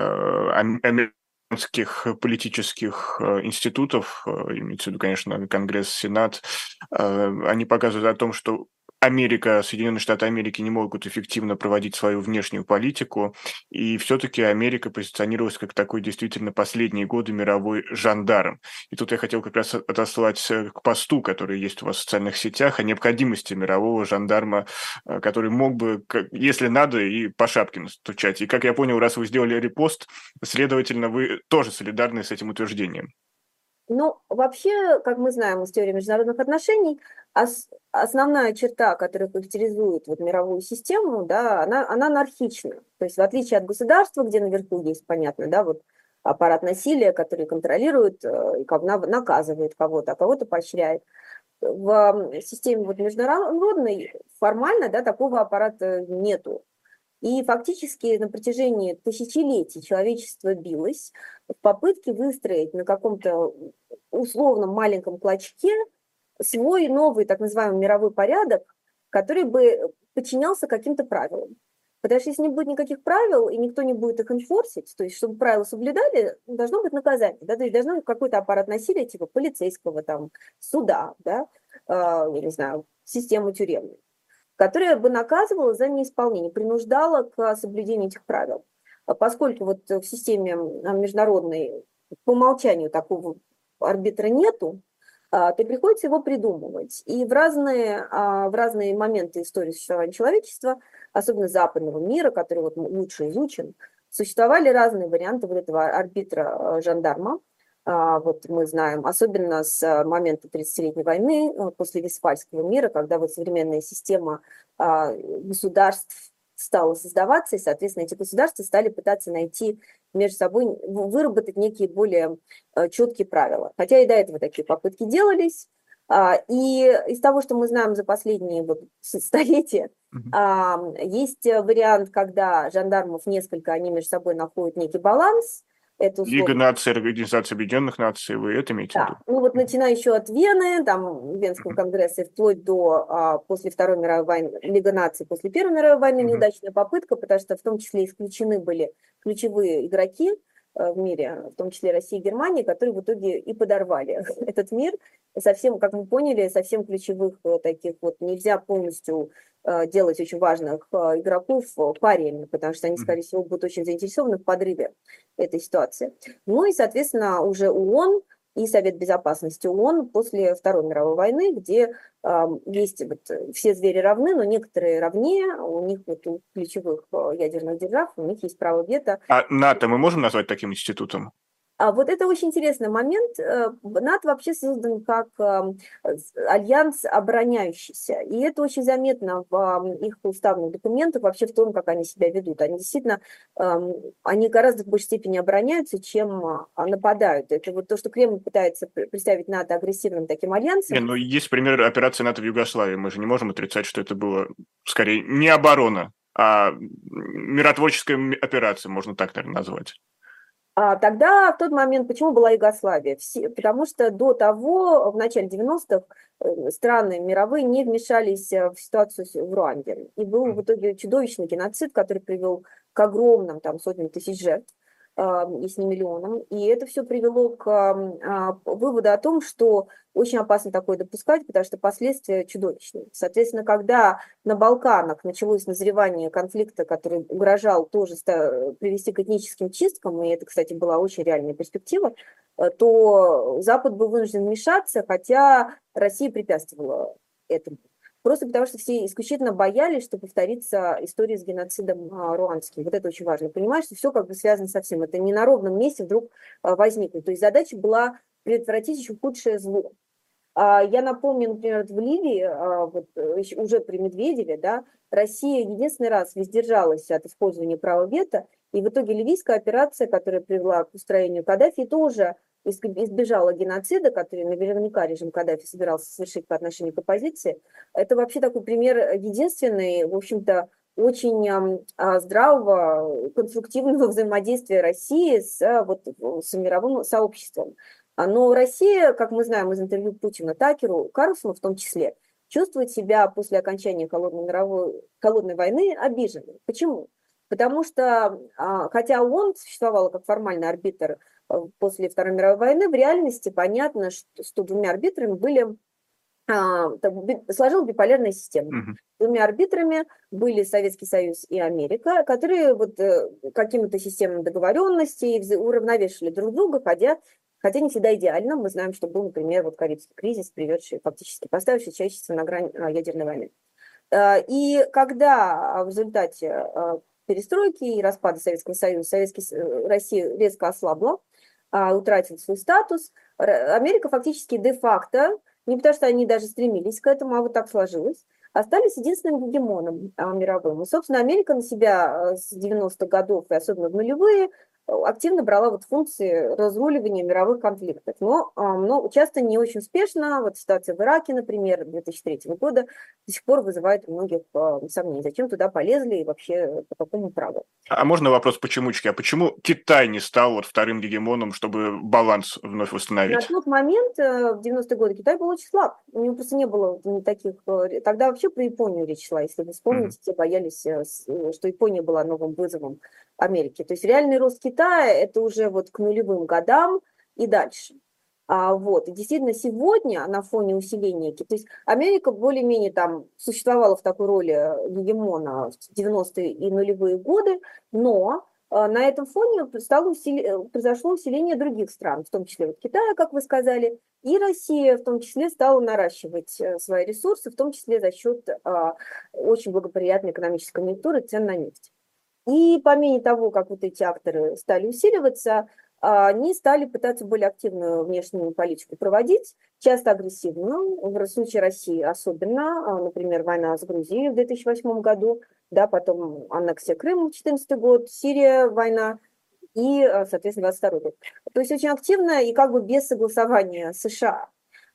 американских политических э, институтов, э, имеется в виду, конечно, Конгресс, Сенат, э, они показывают о том, что Америка, Соединенные Штаты Америки не могут эффективно проводить свою внешнюю политику, и все-таки Америка позиционировалась как такой действительно последние годы мировой жандарм. И тут я хотел как раз отослать э, к посту, который есть у вас в социальных сетях, о необходимости мирового жандарма, э, который мог бы, если надо, и по шапке настучать. И как я понял, раз вы сделали репост, следовательно, вы тоже солидарны с этим утверждением. Ну, вообще, как мы знаем из теории международных отношений, основная черта, которая характеризует вот мировую систему, да, она, она анархична. То есть в отличие от государства, где наверху есть, понятно, да, вот аппарат насилия, который контролирует э, и наказывает кого-то, а кого-то поощряет. В системе вот международной формально да, такого аппарата нету. И фактически на протяжении тысячелетий человечество билось в попытке выстроить на каком-то условном маленьком клочке свой новый так называемый мировой порядок, который бы подчинялся каким-то правилам. Потому что если не будет никаких правил, и никто не будет их инфорсить, то есть чтобы правила соблюдали, должно быть наказание, да, то есть должно быть какой-то аппарат насилия, типа полицейского, там, суда, да, э, не знаю, систему тюремную которая бы наказывала за неисполнение, принуждала к соблюдению этих правил. А поскольку вот в системе международной по умолчанию такого арбитра нету, то приходится его придумывать. И в разные, а, в разные моменты истории существования человечества, особенно западного мира, который вот лучше изучен, существовали разные варианты вот этого арбитра жандарма, а, вот мы знаем, особенно с а, момента 30-летней войны, э, после Вестфальского мира, когда вот современная система а, государств стала создаваться, и, соответственно, эти государства стали пытаться найти между собой, выработать некие более э, четкие правила. Хотя и до этого такие попытки делались. И из того, что мы знаем за последние вот столетия, есть вариант, когда жандармов несколько, они между собой находят некий баланс, эту Лига наций, Организация Объединенных Наций, вы это имеете да. в виду? Ну вот начиная еще от Вены, там Венского конгресса, вплоть до а, после Второй мировой войны, Лига наций после Первой мировой войны, неудачная попытка, потому что в том числе исключены были ключевые игроки, в мире, в том числе России и Германии, которые в итоге и подорвали этот мир. Совсем, как мы поняли, совсем ключевых э, таких вот нельзя полностью э, делать очень важных игроков париями, потому что они, скорее всего, будут очень заинтересованы в подрыве этой ситуации. Ну и, соответственно, уже ООН и Совет Безопасности ООН после Второй мировой войны, где э, есть вот, все звери равны, но некоторые равнее, у них вот у ключевых ядерных держав, у них есть право вето. А НАТО мы можем назвать таким институтом? А вот это очень интересный момент. Э, НАТО вообще создан как эм, альянс обороняющийся. И это очень заметно в их уставных документах, вообще в том, как они себя ведут. Они действительно, эм, они гораздо в большей степени обороняются, чем а, нападают. Это вот то, что Кремль пытается представить НАТО агрессивным таким альянсом. Не, ну есть пример операции НАТО в Югославии. Мы же не можем отрицать, что это было скорее не оборона, а миротворческая операция, можно так, наверное, назвать. А тогда, в тот момент, почему была Югославия? Все, потому что до того, в начале 90-х, э, страны мировые не вмешались э, в ситуацию в Руанде. И был в итоге чудовищный геноцид, который привел к огромным там, сотням тысяч жертв если не миллионам. И это все привело к а, выводу о том, что очень опасно такое допускать, потому что последствия чудовищные. Соответственно, когда на Балканах началось назревание конфликта, который угрожал тоже привести к этническим чисткам, и это, кстати, была очень реальная перспектива, э, то Запад был вынужден вмешаться, хотя Россия препятствовала этому. Просто потому что все исключительно боялись, что повторится история с геноцидом а, руанским. Вот это очень важно. Понимаешь, что все как бы связано со всем. Это не на ровном месте вдруг а, возникнет. То есть задача была предотвратить еще худшее зло. А, я напомню, например, в Ливии, вот, уже при Медведеве, да, Россия единственный раз воздержалась от использования права вето, и в итоге ливийская операция, которая привела к устроению Каддафи, тоже избежала геноцида, который наверняка режим Каддафи собирался совершить по отношению к оппозиции, это вообще такой пример единственный, в общем-то, очень а, здравого, конструктивного взаимодействия России с, а, вот, с мировым сообществом. А, но Россия, как мы знаем из интервью Путина Такеру, Карлсону в том числе, чувствует себя после окончания холодной, мировой, холодной войны обиженной. Почему? Потому что, хотя ООН существовала как формальный арбитр Э, после Второй мировой войны, в реальности понятно, что, что двумя арбитрами были а, сложилась биполярная система. Угу. Двумя арбитрами были Советский Союз и Америка, которые вот э, какими-то системами договоренностей уравновешивали друг друга, хотя, хотя не всегда идеально. Мы знаем, что был, например, вот Карибский кризис, приведший фактически, поставивший человечество на грань а, ядерной войны. Э, и когда в результате перестройки и распада Советского Союза Советский, Россия резко ослабла, а, утратил свой статус. Америка фактически де-факто, не потому что они даже стремились к этому, а вот так сложилось, остались единственным гегемоном а, мировым. И, собственно, Америка на себя а, с 90-х годов, и особенно в нулевые, активно брала вот функции разруливания мировых конфликтов, но, но часто не очень успешно. Вот ситуация в Ираке, например, 2003 года до сих пор вызывает у многих сомнений. Зачем туда полезли и вообще по какому праву? А можно вопрос почемучки? А почему Китай не стал вот вторым гегемоном, чтобы баланс вновь восстановить? На тот момент, э, в 90-е годы, Китай был очень слаб. У него просто не было таких... Э, тогда вообще про Японию речь шла, если вы вспомните, mm-hmm. все боялись, э, что Япония была новым вызовом Америки. То есть реальный рост Китая – это уже вот к нулевым годам и дальше. А, вот. И действительно, сегодня на фоне усиления, то есть Америка более-менее там существовала в такой роли гегемона в 90-е и нулевые годы, но а, на этом фоне стало усили... произошло усиление других стран, в том числе вот Китая, как вы сказали, и Россия в том числе стала наращивать э, свои ресурсы, в том числе за счет а, очень благоприятной экономической конъюнктуры цен на нефть. И по мере того, как вот эти акторы стали усиливаться, они стали пытаться более активную внешнюю политику проводить, часто агрессивную, в случае России особенно, а, например, война с Грузией в 2008 году, да, потом аннексия Крыма в 2014 год, Сирия, война и, а, соответственно, 22 год. То есть очень активно и как бы без согласования США.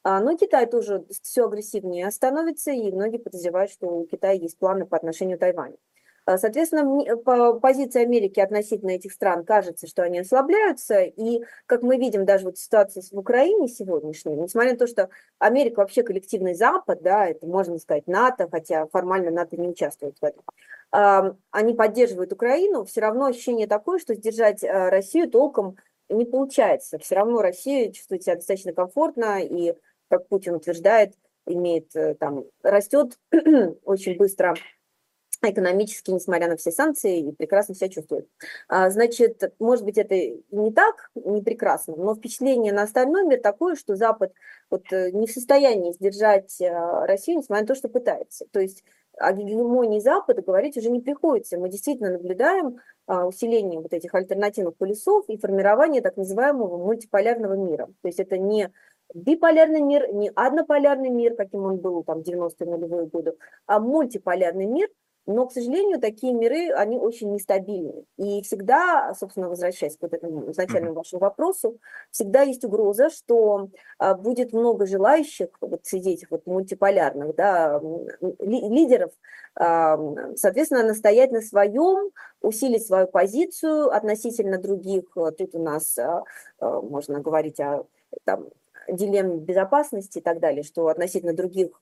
А, но Китай тоже все агрессивнее становится, и многие подозревают, что у Китая есть планы по отношению к Тайваню. А, соответственно, по позиции Америки относительно этих стран кажется, что они ослабляются, и, как мы видим, даже вот ситуация в Украине сегодняшней, несмотря на то, что Америка вообще коллективный Запад, да, это можно сказать НАТО, хотя формально НАТО не участвует в этом, они поддерживают Украину, все равно ощущение такое, что сдержать а, Россию толком не получается. Все равно Россия чувствует себя достаточно комфортно, и, как Путин утверждает, имеет э, там, растет очень быстро экономически, несмотря на все санкции, и прекрасно себя чувствует. А, значит, может быть, это не так, не прекрасно, но впечатление на остальной мир такое, что Запад вот э, не в состоянии сдержать э, Россию, несмотря на то, что пытается. То есть о гегемонии Запада говорить уже не приходится. Мы действительно наблюдаем а, усиление вот этих альтернативных полюсов и формирование так называемого мультиполярного мира. То есть это не биполярный мир, не однополярный мир, каким он был там 90-е нулевые годы, а мультиполярный мир – но, к сожалению, такие миры, они очень нестабильны. И всегда, собственно, возвращаясь к вот этому изначальному вашему вопросу, всегда есть угроза, что а, будет много желающих вот среди этих вот мультиполярных да, лидеров, а, соответственно, настоять на своем, усилить свою позицию относительно других. Тут у нас а, можно говорить о там, дилемм безопасности и так далее, что относительно других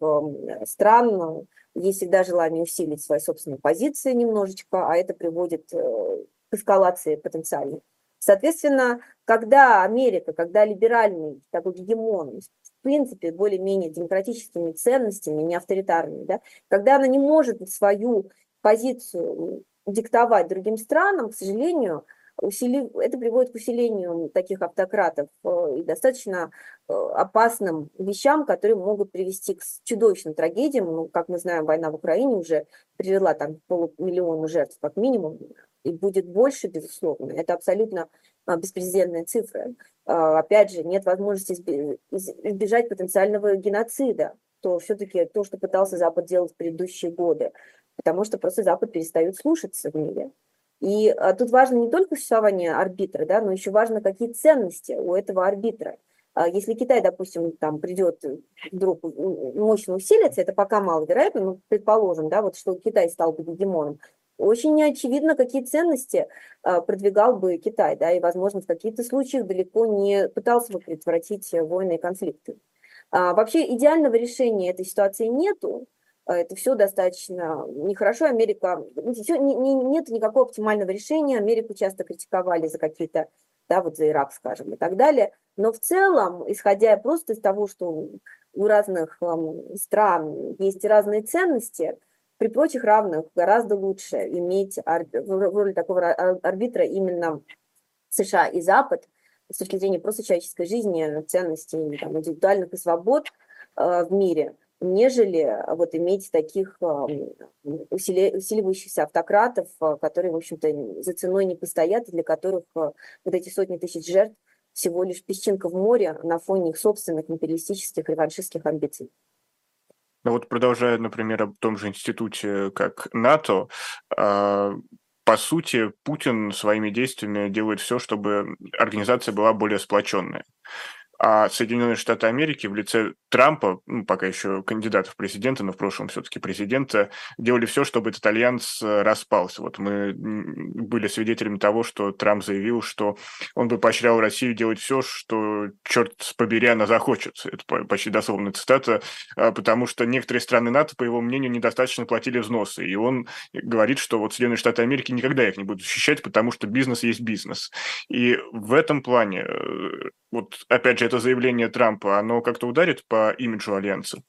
стран есть всегда желание усилить свои собственные позиции немножечко, а это приводит э, к эскалации потенциальной. Соответственно, когда Америка, когда либеральный такой гегемон, в принципе, более-менее демократическими ценностями, не авторитарными, да, когда она не может свою позицию диктовать другим странам, к сожалению, усили... это приводит к усилению таких автократов э, и достаточно э, опасным вещам, которые могут привести к чудовищным трагедиям. Ну, как мы знаем, война в Украине уже привела там полумиллиона жертв как минимум, и будет больше, безусловно. Это абсолютно а, беспрецедентные цифры. А, опять же, нет возможности избежать потенциального геноцида, то все-таки то, что пытался Запад делать в предыдущие годы, потому что просто Запад перестает слушаться в мире. И а, тут важно не только существование арбитра, да, но еще важно, какие ценности у этого арбитра. А, если Китай, допустим, там придет вдруг мощно усилится, это пока маловероятно, но предположим, да, вот что Китай стал бы гегемоном, очень неочевидно, какие ценности а, продвигал бы Китай, да, и, возможно, в каких-то случаях далеко не пытался бы предотвратить войны и конфликты. Вообще идеального решения этой ситуации нету, это все достаточно нехорошо. Америка, все, не, не, нет никакого оптимального решения. Америку часто критиковали за какие-то, да, вот за Ирак, скажем, и так далее. Но в целом, исходя просто из того, что у разных стран есть разные ценности, при прочих равных гораздо лучше иметь в роли такого арбитра именно США и Запад с точки зрения просто человеческой жизни, ценностей там, индивидуальных и свобод э, в мире – нежели а, вот иметь таких усиливающихся автократов, а, которые, в общем-то, за ценой не постоят, и для которых а, вот эти сотни тысяч жертв всего лишь песчинка в море на фоне их собственных империалистических реваншистских амбиций. Ну вот продолжая, например, об том же институте, как НАТО, по сути, Путин своими действиями делает все, чтобы организация была более сплоченная а Соединенные Штаты Америки в лице Трампа, ну, пока еще кандидата в президенты, но в прошлом все-таки президента, делали все, чтобы этот альянс э, распался. Вот мы были свидетелями того, что Трамп заявил, что он бы поощрял Россию делать все, что, черт побери, она захочет. Это почти дословная цитата, а, потому что некоторые страны НАТО, по его мнению, недостаточно платили взносы. И он говорит, что вот Соединенные Штаты Америки никогда их не будут защищать, потому что бизнес есть бизнес. И в этом плане э, вот опять же это заявление Трампа, оно как-то ударит по имиджу Альянса?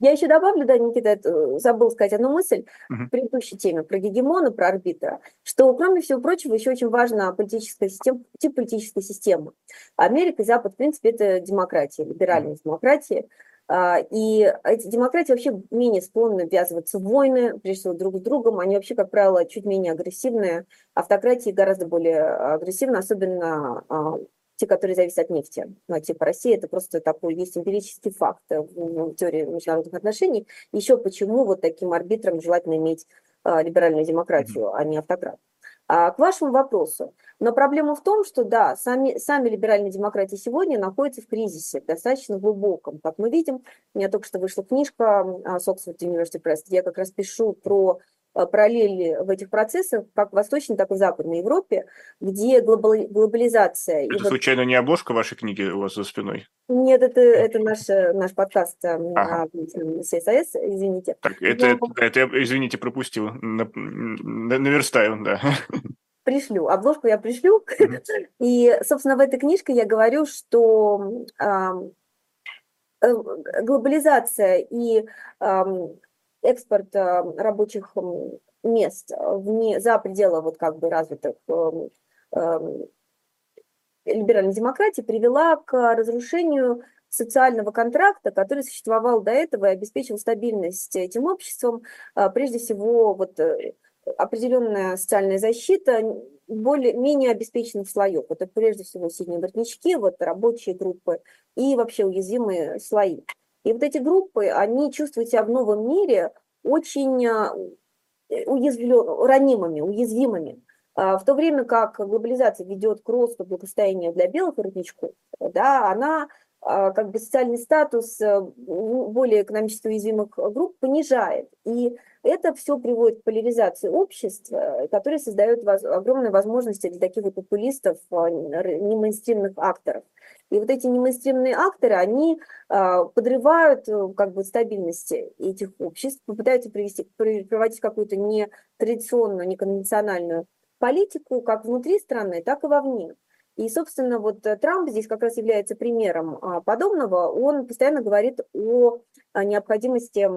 Я еще добавлю, да, Никита, э, забыл сказать одну мысль uh-huh. в предыдущей теме про гегемона, про арбитра, что, кроме всего прочего, еще очень важна политическая система, тип политической системы. Америка и Запад, в принципе, это демократия, либеральная демократия, а, и эти демократии вообще менее склонны ввязываться в войны, прежде всего друг с другом. Они вообще, как правило, чуть менее агрессивные. Автократии гораздо более агрессивны, особенно а, те, которые зависят от нефти. Ну, типа Россия, это просто такой есть эмпирический факт в теории международных отношений. Еще почему вот таким арбитром желательно иметь а, либеральную демократию, mm-hmm. а не автократ. А к вашему вопросу. Но проблема в том, что да, сами, сами либеральные демократии сегодня находятся в кризисе, достаточно глубоком. Как мы видим, у меня только что вышла книжка с Oxford University Press, где я как раз пишу про Э, параллели в этих процессах, как в Восточной, так и в Западной Европе, где глобализация... Это и случайно вот... не обложка вашей книги у вас за спиной? Нет, это, это наш, наш подкаст ага. CSIS, извините. Так, это, Но... это, это, извините, пропустил. Наверстаю, да. Пришлю. Обложку я пришлю. И, собственно, в этой книжке я говорю, что э, глобализация и экспорт рабочих мест вне, за пределы вот как бы развитых либеральной демократии привела к разрушению социального контракта, который существовал до этого и обеспечил стабильность этим обществом, прежде всего вот определенная социальная защита более, менее обеспеченных слоев. Это прежде всего синие воротнички, вот рабочие группы и вообще уязвимые слои. И вот эти группы, они чувствуют себя в новом мире очень э, уязвлен, ранимыми, уязвимыми. А в то время как глобализация ведет к росту благосостояния для белых воротничков, да, она а, как бы социальный статус э, более экономически уязвимых групп понижает. И это все приводит к поляризации общества, которая создает огромные возможности для таких вот популистов, а, немейнстримных акторов. И вот эти немейнстримные акторы, они а, подрывают э, как бы стабильность этих обществ, попытаются привести, проводить какую-то нетрадиционную, неконвенциональную политику как внутри страны, так и вовне. И, собственно, вот э, Трамп здесь как раз является примером а, подобного. Он постоянно говорит о необходимости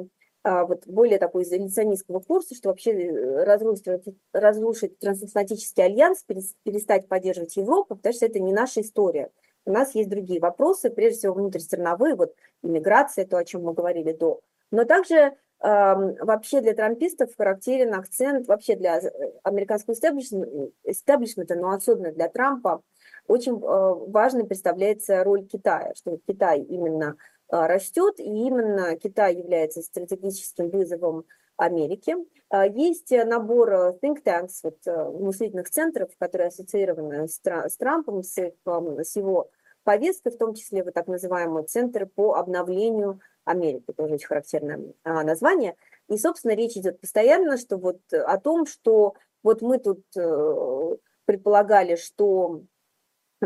а, вот более такой изоляционистского курса, что вообще э, разрушить, разрушить трансатлантический альянс, перестать поддерживать Европу, потому что это не наша история. У нас есть другие вопросы, прежде всего внутристрановые, вот иммиграция, то, о чем мы говорили до. Но также вообще для трампистов характерен акцент, вообще для э, американского истеблишмента, но особенно для Трампа, очень э, важной представляется роль Китая, что Китай именно э, растет, и именно Китай является стратегическим вызовом Америки. Есть набор think tanks, вот, мыслительных центров, которые ассоциированы с, Трампом, с, с его повесткой, в том числе вот так называемый Центр по обновлению Америки, тоже очень характерное а, название. И, собственно, речь идет постоянно, что вот о том, что вот мы тут э, предполагали, что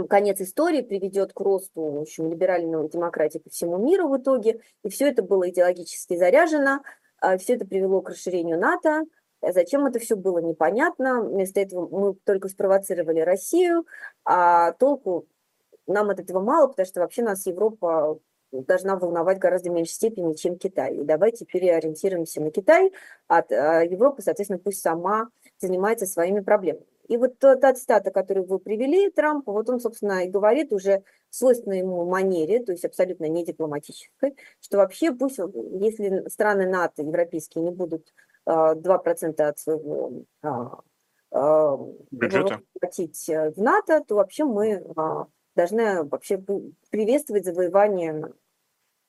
конец истории приведет к росту в общем, либеральной демократии по всему миру в итоге, и все это было идеологически заряжено, а все это привело к расширению НАТО, Зачем это все было непонятно. Вместо этого мы только спровоцировали Россию, а толку нам от этого мало, потому что вообще нас Европа должна волновать гораздо меньшей степени, чем Китай. И давайте переориентируемся на Китай, а Европа, соответственно, пусть сама занимается своими проблемами. И вот та цитата, которую вы привели, Трампа, вот он, собственно, и говорит уже в свойственной ему манере, то есть абсолютно не дипломатической, что вообще пусть, если страны НАТО европейские не будут 2% а, от своего а, бюджета платить в НАТО, то вообще мы должны вообще приветствовать завоевание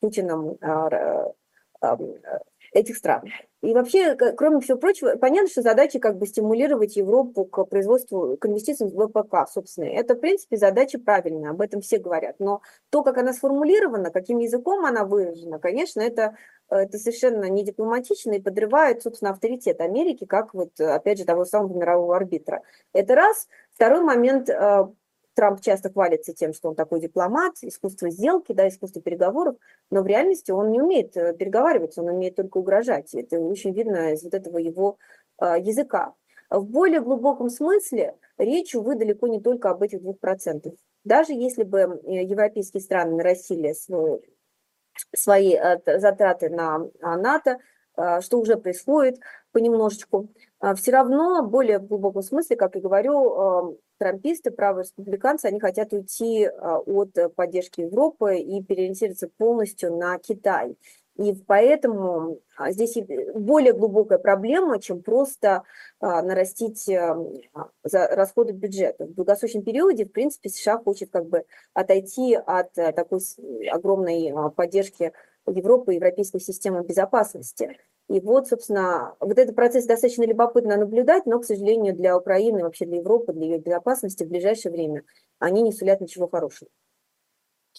Путиным а, этих стран. И вообще, кроме всего прочего, понятно, что задача как бы стимулировать Европу к производству, к инвестициям в ВПК, собственно. Это, в принципе, задача правильная, об этом все говорят. Но то, как она сформулирована, каким языком она выражена, конечно, это, это совершенно не дипломатично и подрывает, собственно, авторитет Америки, как вот, опять же, того самого мирового арбитра. Это раз. Второй момент, а, Трамп часто хвалится тем, что он такой дипломат, искусство сделки, да, искусство переговоров, но в реальности он не умеет э, переговариваться, он умеет только угрожать. Это очень видно из вот этого его э, языка. В более глубоком смысле речь, увы, далеко не только об этих двух процентах. Даже если бы э, европейские страны нарастили свой, свои затраты на НАТО, что уже происходит понемножечку, все равно в более глубоком смысле, как я говорю, трамписты, правые республиканцы, они хотят уйти а, от поддержки Европы и переориентироваться полностью на Китай. И поэтому а, здесь более глубокая проблема, чем просто а, нарастить расходы бюджета. В долгосрочном периоде, в принципе, США хочет как бы отойти от такой огромной поддержки Европы и европейской системы безопасности. И вот, собственно, вот этот процесс достаточно любопытно наблюдать, но, к сожалению, для Украины, вообще для Европы, для ее безопасности в ближайшее время они не сулят ничего хорошего.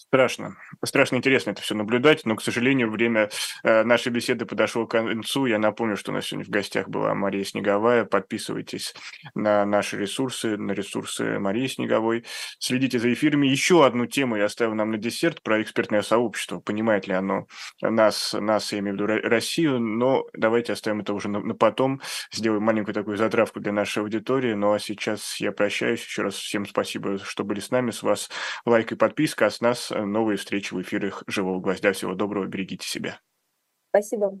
Страшно. Страшно интересно это все наблюдать, но, к сожалению, время э, нашей беседы подошло к концу. Я напомню, что у нас сегодня в гостях была Мария Снеговая. Подписывайтесь на наши ресурсы, на ресурсы Марии Снеговой. Следите за эфирами. Еще одну тему я оставил нам на десерт про экспертное сообщество. Понимает ли оно нас, нас я имею в виду Россию, но давайте оставим это уже на, на потом. Сделаем маленькую такую затравку для нашей аудитории. Ну а сейчас я прощаюсь. Еще раз всем спасибо, что были с нами. С вас лайк и подписка, а с нас новые встречи в эфирах «Живого гвоздя». Всего доброго, берегите себя. Спасибо.